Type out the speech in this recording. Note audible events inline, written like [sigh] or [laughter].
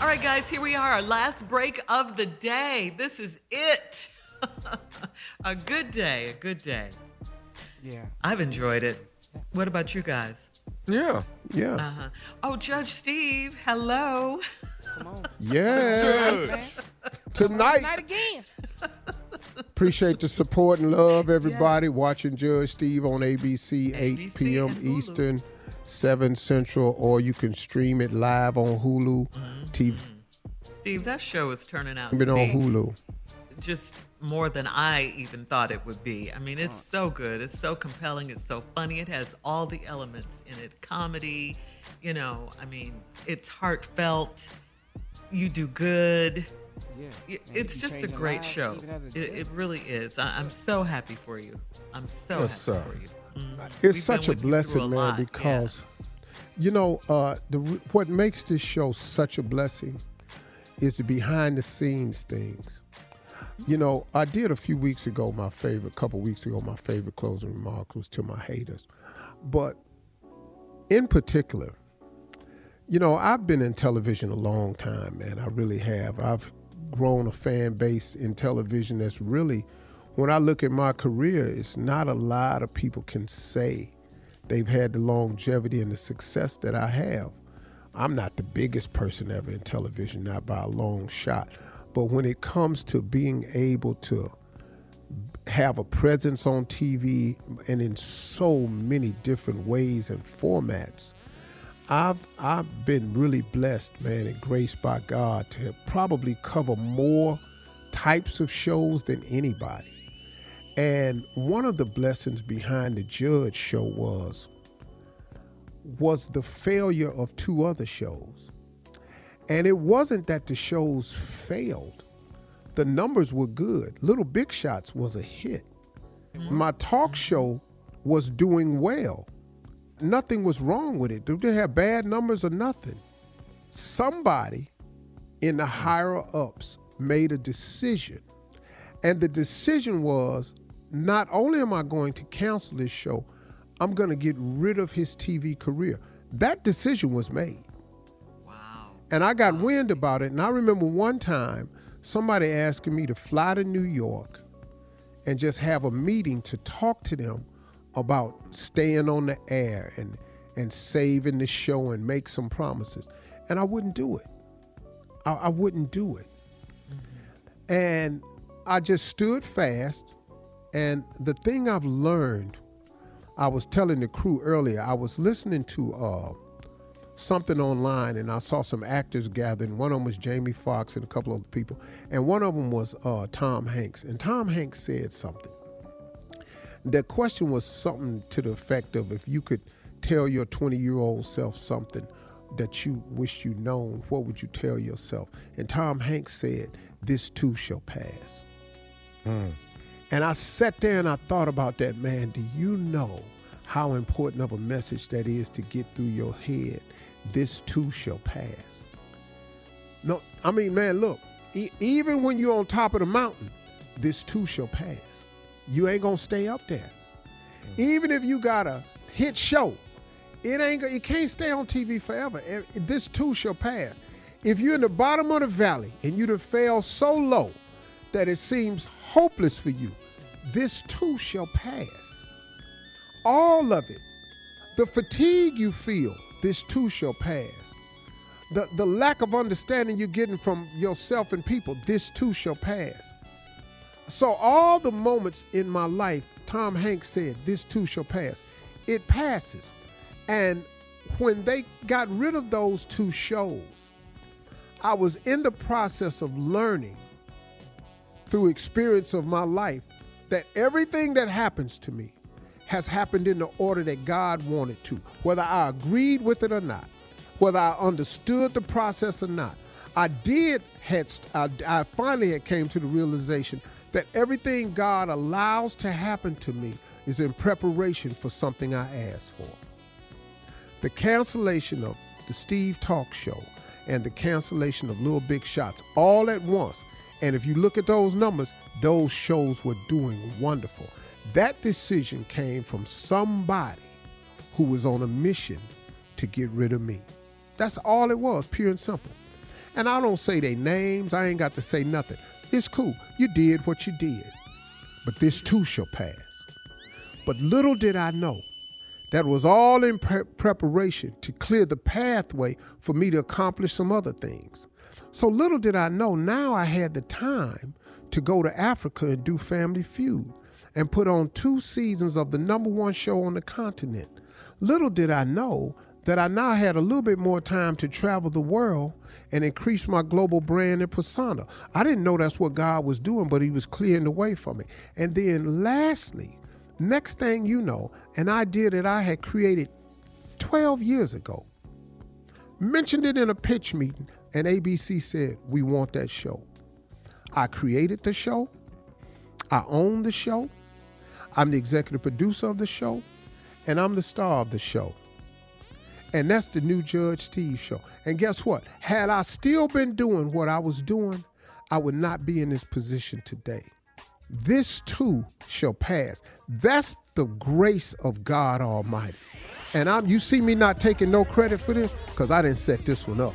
All right, guys, here we are, our last break of the day. This is it. [laughs] a good day, a good day. Yeah. I've enjoyed it. What about you guys? Yeah, yeah. Uh-huh. Oh, Judge Steve, hello. Come on. Yes. Man. Tonight, again. appreciate the support and love, everybody. Watching Judge Steve on ABC, 8 p.m. and Hulu. Eastern, 7 Central, or you can stream it live on Hulu. Mm-hmm. TV Steve, that show is turning out been on Hulu. just more than I even thought it would be. I mean, it's so good. It's so compelling. It's so funny. It has all the elements in it comedy, you know, I mean, it's heartfelt. You do good. Yeah. It- It's just a great lives show. a It, it really is. I, I'm so happy for you. I'm so Yes, happy sir. for you. Mhm. It's We've such a with you through blessing, a man, lot. Yeah. because you know uh, the what makes this show such a blessing is the behind the scenes things. You know, I did a few weeks ago. My favorite, couple weeks ago, my favorite closing remark was to my haters, but in particular, you know, I've been in television a long time, man. I really have. I've grown a fan base in television that's really, when I look at my career, it's not a lot of people can say they've had the longevity and the success that I have. I'm not the biggest person ever in television, not by a long shot. But when it comes to being able to have a presence on TV and in so many different ways and formats, I've I've been really blessed, man, and graced by God to probably cover more types of shows than anybody. And one of the blessings behind the Judge show was was the failure of two other shows. And it wasn't that the shows failed. The numbers were good. Little Big Shots was a hit. Mm-hmm. My talk mm-hmm. show was doing well nothing was wrong with it. Did they have bad numbers or nothing? Somebody in the higher ups made a decision. And the decision was not only am I going to cancel this show, I'm going to get rid of his TV career. That decision was made. Wow. And I got wind about it. And I remember one time somebody asking me to fly to New York and just have a meeting to talk to them about staying on the air and and saving the show and make some promises. And I wouldn't do it. I, I wouldn't do it. Mm-hmm. And I just stood fast. And the thing I've learned, I was telling the crew earlier, I was listening to uh, something online and I saw some actors gathering. One of them was Jamie Foxx and a couple other people. And one of them was uh, Tom Hanks. And Tom Hanks said something. The question was something to the effect of if you could tell your 20 year old self something that you wish you'd known, what would you tell yourself? And Tom Hanks said, This too shall pass. And I sat there and I thought about that, man. Do you know how important of a message that is to get through your head? This too shall pass. No, I mean, man, look, e- even when you're on top of the mountain, this too shall pass. You ain't gonna stay up there. Even if you got a hit show, it ain't. It can't stay on TV forever. This too shall pass. If you're in the bottom of the valley and you'd have fell so low that it seems hopeless for you, this too shall pass. All of it. The fatigue you feel, this too shall pass. The, the lack of understanding you're getting from yourself and people, this too shall pass. So all the moments in my life, Tom Hanks said, this too shall pass. It passes. And when they got rid of those two shows, I was in the process of learning through experience of my life that everything that happens to me has happened in the order that God wanted to, whether I agreed with it or not, whether I understood the process or not. I did had I, I finally had came to the realization that everything God allows to happen to me is in preparation for something I asked for. The cancellation of the Steve Talk Show and the cancellation of Little Big Shots all at once. And if you look at those numbers, those shows were doing wonderful. That decision came from somebody who was on a mission to get rid of me. That's all it was, pure and simple. And I don't say their names, I ain't got to say nothing. It's cool. You did what you did. But this too shall pass. But little did I know that was all in pre- preparation to clear the pathway for me to accomplish some other things. So little did I know, now I had the time to go to Africa and do Family Feud and put on two seasons of the number one show on the continent. Little did I know that I now had a little bit more time to travel the world and increase my global brand and persona. I didn't know that's what God was doing, but He was clearing the way for me. And then lastly, next thing you know, an idea that I had created 12 years ago, mentioned it in a pitch meeting, and ABC said, We want that show. I created the show, I own the show, I'm the executive producer of the show, and I'm the star of the show. And that's the new Judge Steve show. And guess what? Had I still been doing what I was doing, I would not be in this position today. This too shall pass. That's the grace of God Almighty. And I'm you see me not taking no credit for this because I didn't set this one up.